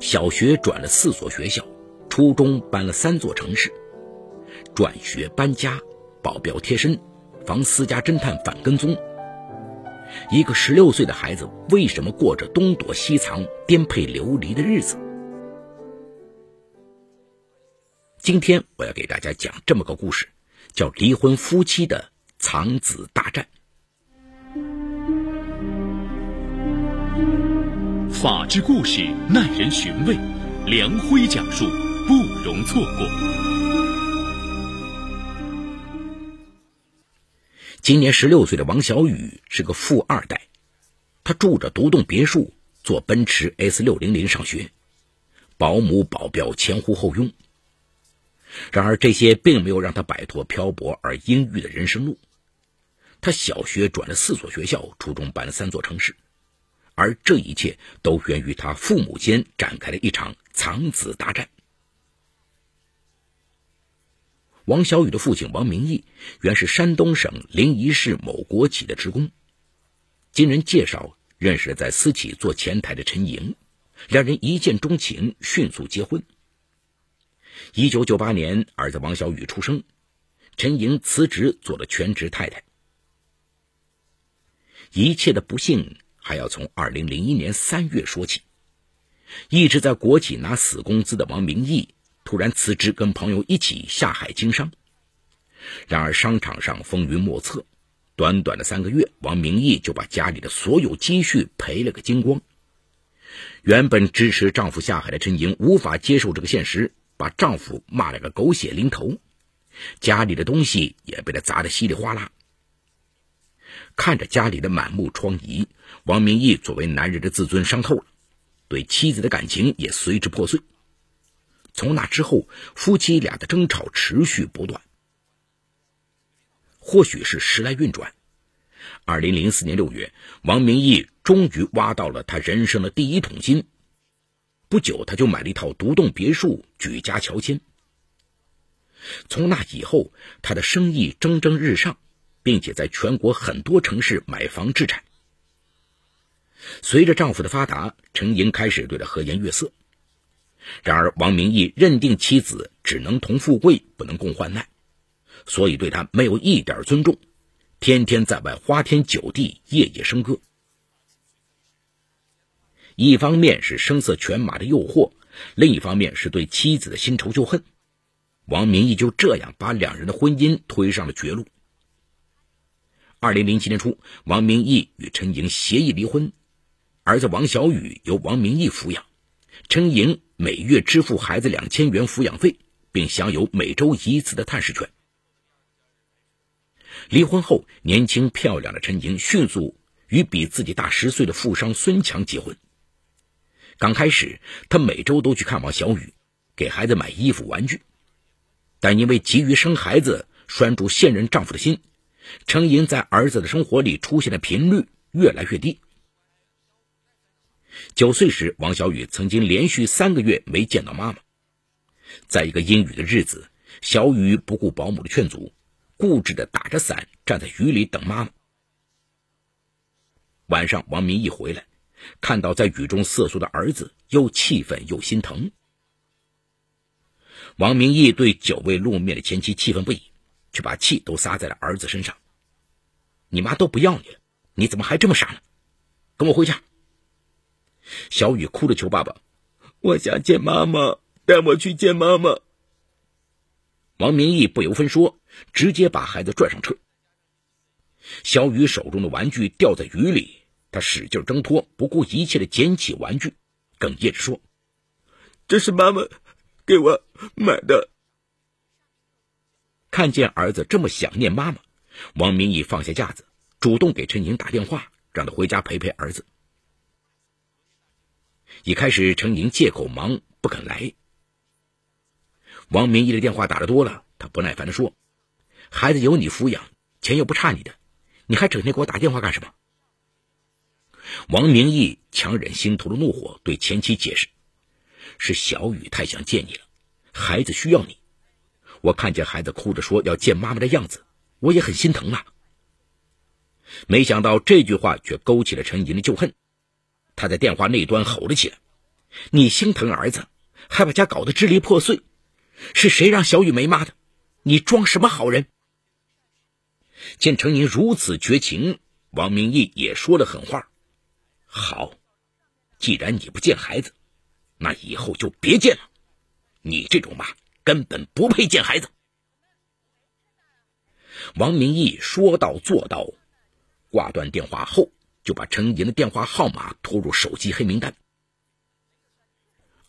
小学转了四所学校，初中搬了三座城市，转学搬家，保镖贴身，防私家侦探反跟踪。一个十六岁的孩子为什么过着东躲西藏、颠沛流离的日子？今天我要给大家讲这么个故事，叫《离婚夫妻的藏子大战》。法治故事耐人寻味，梁辉讲述不容错过。今年十六岁的王小雨是个富二代，他住着独栋别墅，坐奔驰 S 六零零上学，保姆保镖前呼后拥。然而，这些并没有让他摆脱漂泊而阴郁的人生路。他小学转了四所学校，初中搬了三座城市，而这一切都源于他父母间展开了一场藏子大战。王小雨的父亲王明义原是山东省临沂市某国企的职工，经人介绍认识在私企做前台的陈莹，两人一见钟情，迅速结婚。一九九八年，儿子王小雨出生，陈莹辞职做了全职太太。一切的不幸还要从二零零一年三月说起。一直在国企拿死工资的王明义突然辞职，跟朋友一起下海经商。然而商场上风云莫测，短短的三个月，王明义就把家里的所有积蓄赔了个精光。原本支持丈夫下海的陈莹无法接受这个现实。把丈夫骂了个狗血淋头，家里的东西也被他砸得稀里哗啦。看着家里的满目疮痍，王明义作为男人的自尊伤透了，对妻子的感情也随之破碎。从那之后，夫妻俩的争吵持续不断。或许是时来运转，二零零四年六月，王明义终于挖到了他人生的第一桶金。不久，他就买了一套独栋别墅，举家乔迁。从那以后，他的生意蒸蒸日上，并且在全国很多城市买房置产。随着丈夫的发达，陈莹开始对他和颜悦色。然而，王明义认定妻子只能同富贵，不能共患难，所以对他没有一点尊重，天天在外花天酒地，夜夜笙歌。一方面是声色犬马的诱惑，另一方面是对妻子的新仇旧恨。王明义就这样把两人的婚姻推上了绝路。二零零七年初，王明义与陈莹协议离婚，儿子王小雨由王明义抚养，陈莹每月支付孩子两千元抚养费，并享有每周一次的探视权。离婚后，年轻漂亮的陈莹迅速与比自己大十岁的富商孙强结婚。刚开始，她每周都去看望小雨，给孩子买衣服、玩具。但因为急于生孩子，拴住现任丈夫的心，程莹在儿子的生活里出现的频率越来越低。九岁时，王小雨曾经连续三个月没见到妈妈。在一个阴雨的日子，小雨不顾保姆的劝阻，固执的打着伞站在雨里等妈妈。晚上，王明义回来。看到在雨中瑟缩的儿子，又气愤又心疼。王明义对久未露面的前妻气愤不已，却把气都撒在了儿子身上。你妈都不要你了，你怎么还这么傻呢？跟我回家。小雨哭着求爸爸：“我想见妈妈，带我去见妈妈。”王明义不由分说，直接把孩子拽上车。小雨手中的玩具掉在雨里。他使劲挣脱，不顾一切的捡起玩具，哽咽着说：“这是妈妈给我买的。”看见儿子这么想念妈妈，王明义放下架子，主动给陈莹打电话，让他回家陪陪儿子。一开始，陈莹借口忙不肯来。王明义的电话打的多了，他不耐烦的说：“孩子有你抚养，钱又不差你的，你还整天给我打电话干什么？”王明义强忍心头的怒火，对前妻解释：“是小雨太想见你了，孩子需要你。我看见孩子哭着说要见妈妈的样子，我也很心疼啊。”没想到这句话却勾起了陈银的旧恨，他在电话那端吼了起来：“你心疼儿子，还把家搞得支离破碎，是谁让小雨没妈的？你装什么好人？见陈银如此绝情，王明义也说了狠话：“好，既然你不见孩子，那以后就别见了。你这种妈根本不配见孩子。”王明义说到做到，挂断电话后，就把陈莹的电话号码拖入手机黑名单。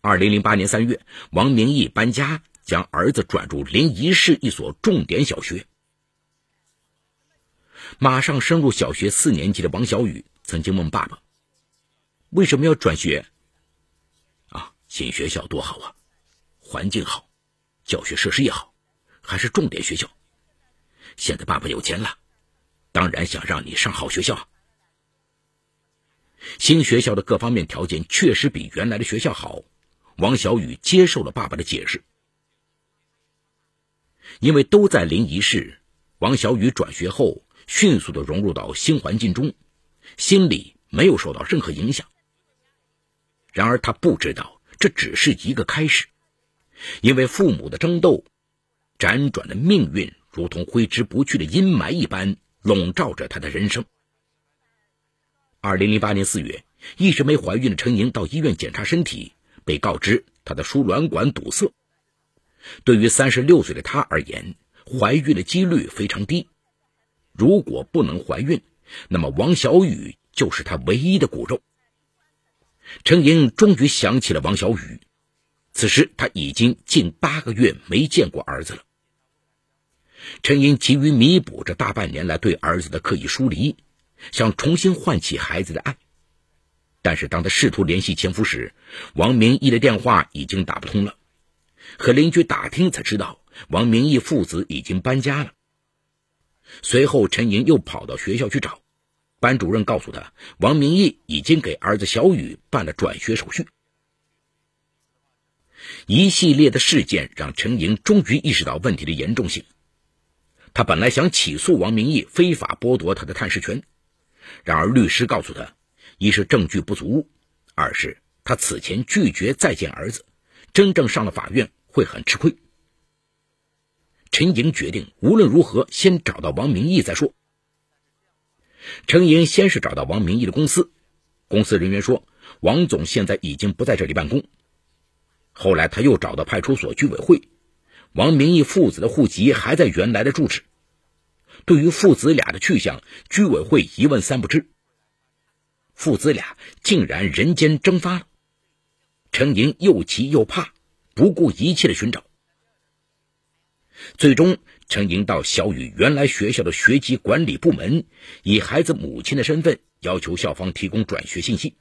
二零零八年三月，王明义搬家，将儿子转入临沂市一所重点小学。马上升入小学四年级的王小雨曾经问爸爸：“为什么要转学？”啊，新学校多好啊，环境好，教学设施也好，还是重点学校。现在爸爸有钱了，当然想让你上好学校。新学校的各方面条件确实比原来的学校好。王小雨接受了爸爸的解释，因为都在临沂市，王小雨转学后迅速的融入到新环境中，心里没有受到任何影响。然而他不知道这只是一个开始，因为父母的争斗，辗转的命运如同挥之不去的阴霾一般笼罩着他的人生。二零零八年四月，一直没怀孕的陈莹到医院检查身体。被告知她的输卵管堵塞。对于三十六岁的她而言，怀孕的几率非常低。如果不能怀孕，那么王小雨就是她唯一的骨肉。陈莹终于想起了王小雨，此时他已经近八个月没见过儿子了。陈莹急于弥补这大半年来对儿子的刻意疏离，想重新唤起孩子的爱。但是，当他试图联系前夫时，王明义的电话已经打不通了。和邻居打听才知道，王明义父子已经搬家了。随后，陈莹又跑到学校去找，班主任告诉他，王明义已经给儿子小雨办了转学手续。一系列的事件让陈莹终于意识到问题的严重性。他本来想起诉王明义非法剥夺他的探视权，然而律师告诉他。一是证据不足，二是他此前拒绝再见儿子，真正上了法院会很吃亏。陈莹决定无论如何先找到王明义再说。陈莹先是找到王明义的公司，公司人员说王总现在已经不在这里办公。后来他又找到派出所居委会，王明义父子的户籍还在原来的住址。对于父子俩的去向，居委会一问三不知。父子俩竟然人间蒸发了，陈莹又急又怕，不顾一切的寻找。最终，陈莹到小雨原来学校的学籍管理部门，以孩子母亲的身份要求校方提供转学信息。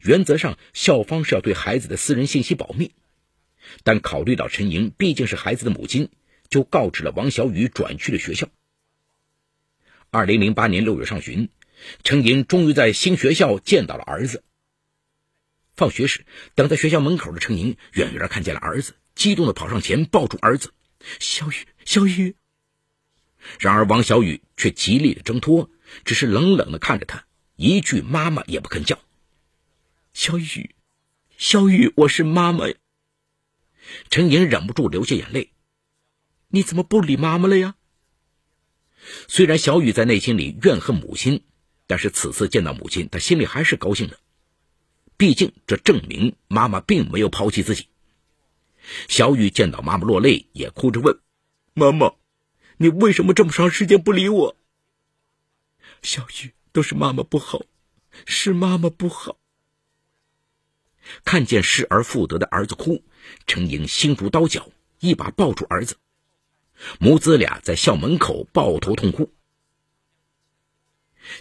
原则上，校方是要对孩子的私人信息保密，但考虑到陈莹毕竟是孩子的母亲，就告知了王小雨转去的学校。二零零八年六月上旬。陈莹终于在新学校见到了儿子。放学时，等在学校门口的陈莹远远看见了儿子，激动的跑上前抱住儿子：“小雨，小雨。”然而王小雨却极力的挣脱，只是冷冷的看着他，一句妈妈也不肯叫。小雨，小雨，我是妈妈呀。陈莹忍不住流下眼泪：“你怎么不理妈妈了呀？”虽然小雨在内心里怨恨母亲。但是此次见到母亲，他心里还是高兴的，毕竟这证明妈妈并没有抛弃自己。小雨见到妈妈落泪，也哭着问：“妈妈，你为什么这么长时间不理我？”小雨都是妈妈不好，是妈妈不好。看见失而复得的儿子哭，程莹心如刀绞，一把抱住儿子，母子俩在校门口抱头痛哭。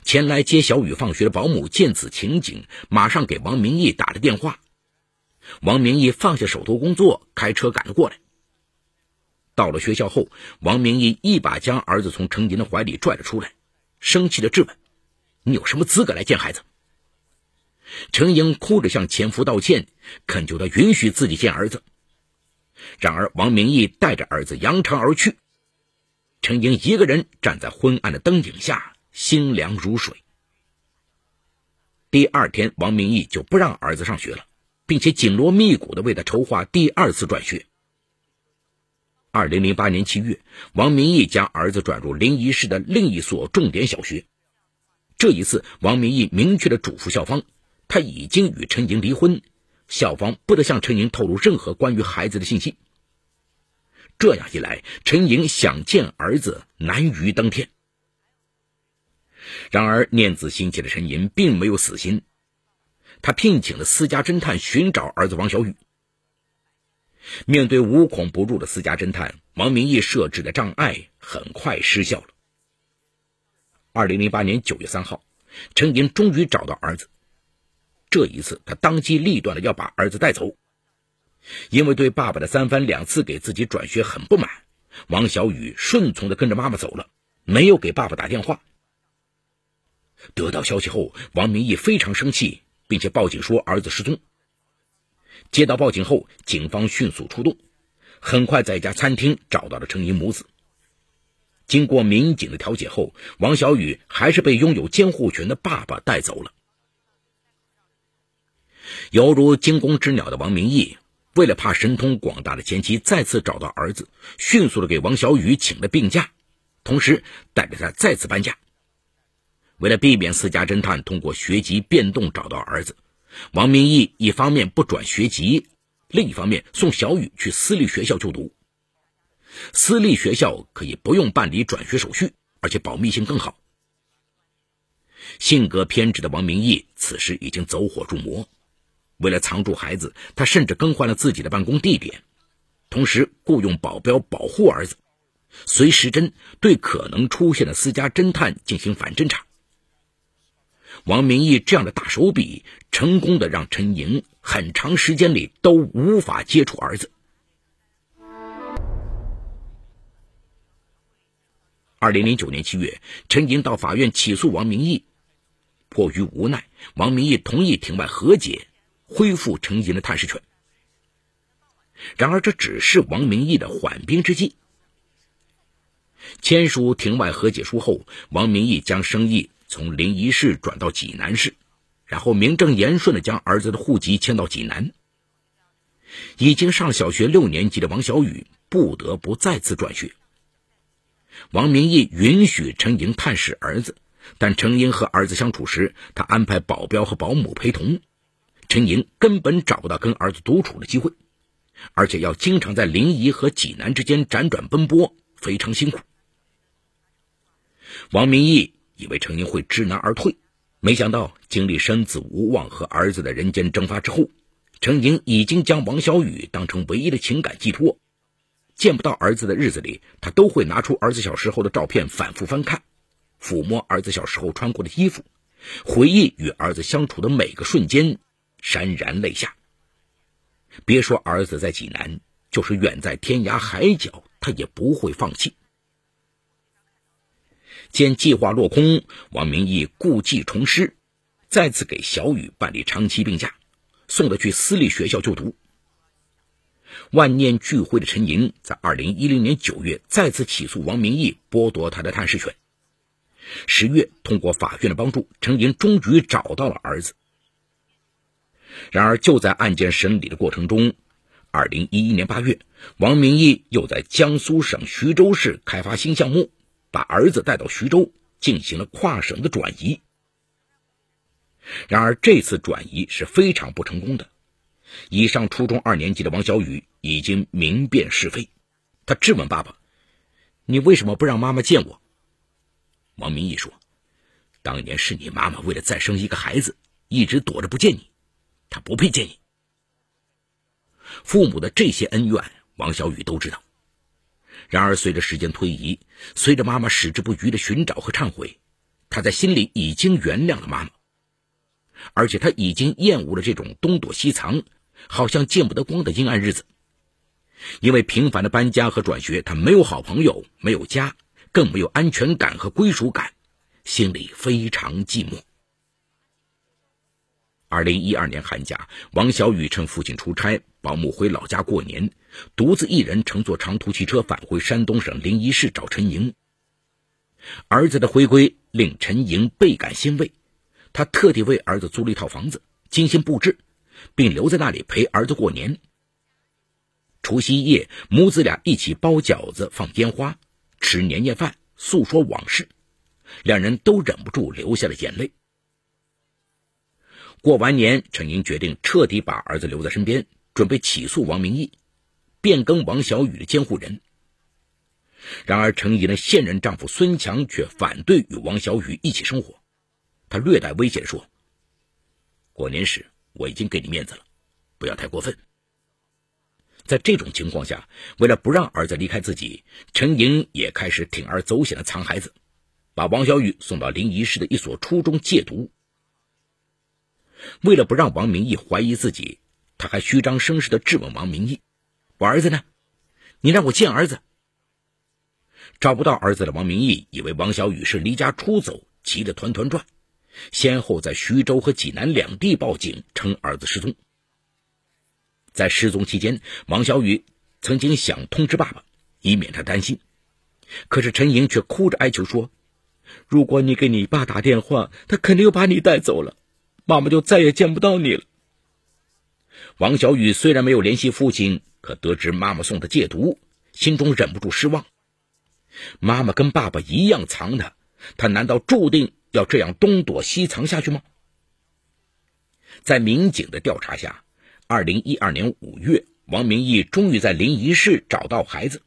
前来接小雨放学的保姆见此情景，马上给王明义打了电话。王明义放下手头工作，开车赶了过来。到了学校后，王明义一把将儿子从程莹的怀里拽了出来，生气的质问：“你有什么资格来见孩子？”程英哭着向前夫道歉，恳求他允许自己见儿子。然而，王明义带着儿子扬长而去，程英一个人站在昏暗的灯影下。心凉如水。第二天，王明义就不让儿子上学了，并且紧锣密鼓地为他筹划第二次转学。二零零八年七月，王明义将儿子转入临沂市的另一所重点小学。这一次，王明义明确地嘱咐校方，他已经与陈莹离婚，校方不得向陈莹透露任何关于孩子的信息。这样一来，陈莹想见儿子难于登天。然而，念子心切的陈莹并没有死心，他聘请了私家侦探寻找儿子王小雨。面对无孔不入的私家侦探，王明义设置的障碍很快失效了。二零零八年九月三号，陈莹终于找到儿子。这一次，他当机立断的要把儿子带走。因为对爸爸的三番两次给自己转学很不满，王小雨顺从的跟着妈妈走了，没有给爸爸打电话。得到消息后，王明义非常生气，并且报警说儿子失踪。接到报警后，警方迅速出动，很快在一家餐厅找到了程英母子。经过民警的调解后，王小雨还是被拥有监护权的爸爸带走了。犹如惊弓之鸟的王明义，为了怕神通广大的前妻再次找到儿子，迅速的给王小雨请了病假，同时带着他再次搬家。为了避免私家侦探通过学籍变动找到儿子，王明义一方面不转学籍，另一方面送小雨去私立学校就读。私立学校可以不用办理转学手续，而且保密性更好。性格偏执的王明义此时已经走火入魔，为了藏住孩子，他甚至更换了自己的办公地点，同时雇佣保镖保护儿子，随时针对可能出现的私家侦探进行反侦查。王明义这样的大手笔，成功的让陈莹很长时间里都无法接触儿子。二零零九年七月，陈莹到法院起诉王明义，迫于无奈，王明义同意庭外和解，恢复陈莹的探视权。然而，这只是王明义的缓兵之计。签署庭外和解书后，王明义将生意从临沂市转到济南市，然后名正言顺的将儿子的户籍迁到济南。已经上小学六年级的王小雨不得不再次转学。王明义允许陈莹探视儿子，但陈莹和儿子相处时，他安排保镖和保姆陪同。陈莹根本找不到跟儿子独处的机会，而且要经常在临沂和济南之间辗转奔波，非常辛苦。王明义以为陈莹会知难而退，没想到经历生子无望和儿子的人间蒸发之后，陈莹已经将王小雨当成唯一的情感寄托。见不到儿子的日子里，他都会拿出儿子小时候的照片反复翻看，抚摸儿子小时候穿过的衣服，回忆与儿子相处的每个瞬间，潸然泪下。别说儿子在济南，就是远在天涯海角，他也不会放弃。见计划落空，王明义故技重施，再次给小雨办理长期病假，送他去私立学校就读。万念俱灰的陈莹，在二零一零年九月再次起诉王明义，剥夺他的探视权。十月，通过法院的帮助，陈莹终于找到了儿子。然而，就在案件审理的过程中，二零一一年八月，王明义又在江苏省徐州市开发新项目，把儿子带到徐州，进行了跨省的转移。然而，这次转移是非常不成功的。已上初中二年级的王小雨已经明辨是非，他质问爸爸：“你为什么不让妈妈见我？”王明义说：“当年是你妈妈为了再生一个孩子，一直躲着不见你，他不配见你。”父母的这些恩怨，王小雨都知道。然而，随着时间推移，随着妈妈矢志不渝的寻找和忏悔，他在心里已经原谅了妈妈，而且他已经厌恶了这种东躲西藏。好像见不得光的阴暗日子，因为频繁的搬家和转学，他没有好朋友，没有家，更没有安全感和归属感，心里非常寂寞。二零一二年寒假，王小雨趁父亲出差，保姆回老家过年，独自一人乘坐长途汽车返回山东省临沂市找陈莹。儿子的回归令陈莹倍感欣慰。他特地为儿子租了一套房子，精心布置，并留在那里陪儿子过年。除夕夜，母子俩一起包饺子、放烟花、吃年夜饭，诉说往事，两人都忍不住流下了眼泪。过完年，陈英决定彻底把儿子留在身边，准备起诉王明义，变更王小雨的监护人。然而，陈怡的现任丈夫孙强却反对与王小雨一起生活。他略带威胁说：“过年时我已经给你面子了，不要太过分。”在这种情况下，为了不让儿子离开自己，陈莹也开始铤而走险的藏孩子，把王小雨送到临沂市的一所初中戒毒。为了不让王明义怀疑自己，他还虚张声势的质问王明义：“我儿子呢？你让我见儿子。”找不到儿子的王明义以为王小雨是离家出走，急得团团转，先后在徐州和济南两地报警称儿子失踪。在失踪期间，王小雨曾经想通知爸爸，以免他担心，可是陈莹却哭着哀求说：“如果你给你爸打电话，他肯定又把你带走了，妈妈就再也见不到你了。”王小雨虽然没有联系父亲，可得知妈妈送的戒毒，心中忍不住失望。妈妈跟爸爸一样藏他，他难道注定要这样东躲西藏下去吗？在民警的调查下，二零一二年五月，王明义终于在临沂市找到孩子。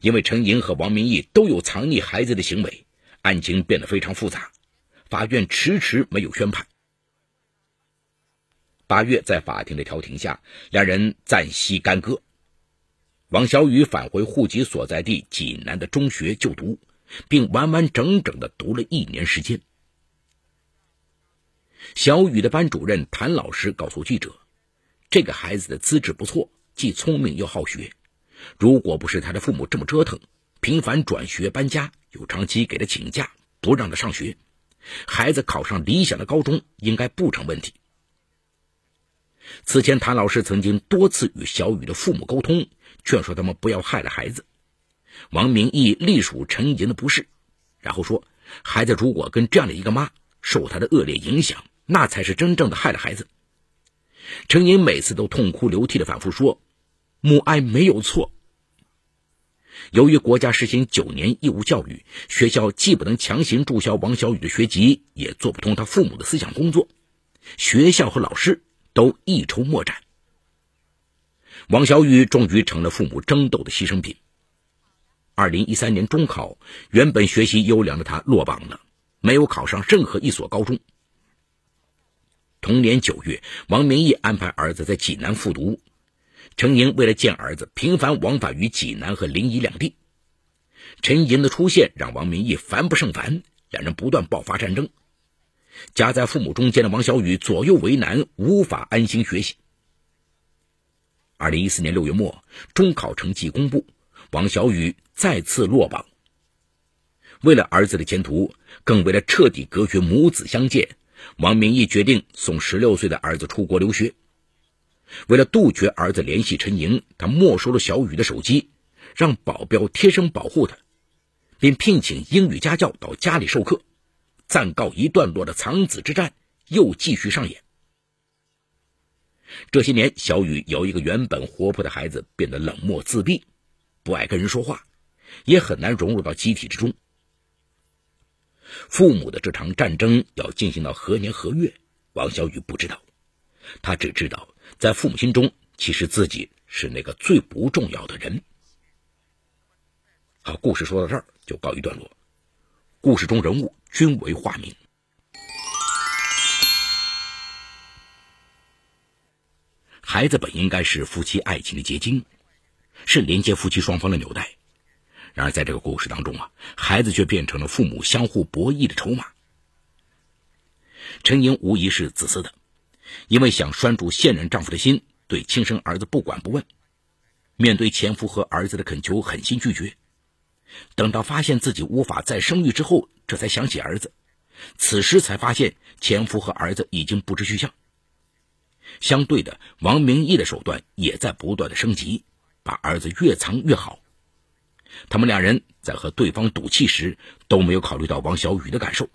因为陈莹和王明义都有藏匿孩子的行为，案情变得非常复杂，法院迟迟没有宣判。八月，在法庭的调停下，两人暂息干戈。王小雨返回户籍所在地济南的中学就读，并完完整整的读了一年时间。小雨的班主任谭老师告诉记者：“这个孩子的资质不错，既聪明又好学。如果不是他的父母这么折腾，频繁转学搬家，又长期给他请假，不让他上学，孩子考上理想的高中应该不成问题。”此前，谭老师曾经多次与小雨的父母沟通。劝说他们不要害了孩子。王明义隶属陈莹的不是，然后说：“孩子如果跟这样的一个妈受他的恶劣影响，那才是真正的害了孩子。”陈莹每次都痛哭流涕的反复说：“母爱没有错。”由于国家实行九年义务教育，学校既不能强行注销王小雨的学籍，也做不通他父母的思想工作，学校和老师都一筹莫展。王小雨终于成了父母争斗的牺牲品。二零一三年中考，原本学习优良的他落榜了，没有考上任何一所高中。同年九月，王明义安排儿子在济南复读，陈莹为了见儿子，频繁往返于济南和临沂两地。陈莹的出现让王明义烦不胜烦，两人不断爆发战争。夹在父母中间的王小雨左右为难，无法安心学习。二零一四年六月末，中考成绩公布，王小雨再次落榜。为了儿子的前途，更为了彻底隔绝母子相见，王明义决定送十六岁的儿子出国留学。为了杜绝儿子联系陈莹，他没收了小雨的手机，让保镖贴身保护他，并聘请英语家教到家里授课。暂告一段落的藏子之战又继续上演。这些年，小雨由一个原本活泼的孩子变得冷漠自闭，不爱跟人说话，也很难融入到集体之中。父母的这场战争要进行到何年何月，王小雨不知道，他只知道在父母心中，其实自己是那个最不重要的人。好，故事说到这儿就告一段落，故事中人物均为化名。孩子本应该是夫妻爱情的结晶，是连接夫妻双方的纽带。然而，在这个故事当中啊，孩子却变成了父母相互博弈的筹码。陈英无疑是自私的，因为想拴住现任丈夫的心，对亲生儿子不管不问。面对前夫和儿子的恳求，狠心拒绝。等到发现自己无法再生育之后，这才想起儿子。此时才发现前夫和儿子已经不知去向。相对的，王明义的手段也在不断的升级，把儿子越藏越好。他们两人在和对方赌气时，都没有考虑到王小雨的感受。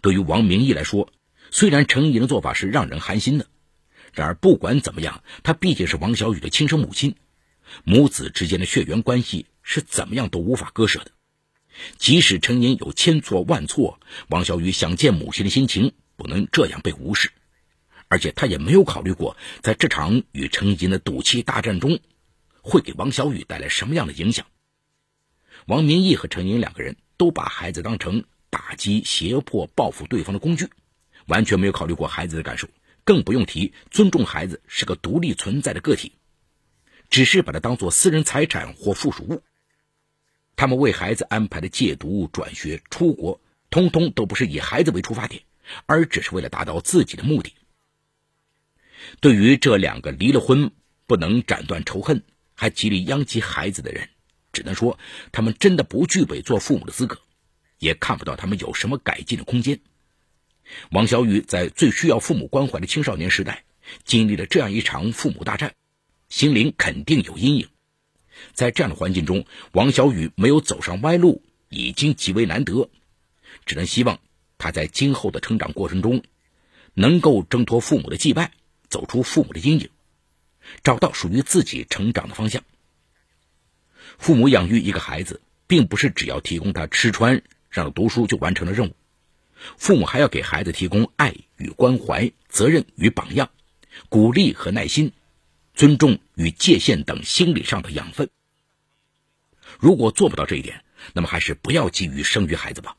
对于王明义来说，虽然程莹的做法是让人寒心的，然而不管怎么样，她毕竟是王小雨的亲生母亲，母子之间的血缘关系是怎么样都无法割舍的。即使陈莹有千错万错，王小雨想见母亲的心情不能这样被无视，而且他也没有考虑过，在这场与陈莹的赌气大战中，会给王小雨带来什么样的影响。王明义和陈莹两个人都把孩子当成。打击、胁迫、报复对方的工具，完全没有考虑过孩子的感受，更不用提尊重孩子是个独立存在的个体，只是把他当做私人财产或附属物。他们为孩子安排的戒毒、转学、出国，通通都不是以孩子为出发点，而只是为了达到自己的目的。对于这两个离了婚不能斩断仇恨，还极力殃及孩子的人，只能说他们真的不具备做父母的资格。也看不到他们有什么改进的空间。王小雨在最需要父母关怀的青少年时代，经历了这样一场父母大战，心灵肯定有阴影。在这样的环境中，王小雨没有走上歪路，已经极为难得。只能希望他在今后的成长过程中，能够挣脱父母的羁绊，走出父母的阴影，找到属于自己成长的方向。父母养育一个孩子，并不是只要提供他吃穿。让他读书就完成了任务，父母还要给孩子提供爱与关怀、责任与榜样、鼓励和耐心、尊重与界限等心理上的养分。如果做不到这一点，那么还是不要急于生育孩子吧。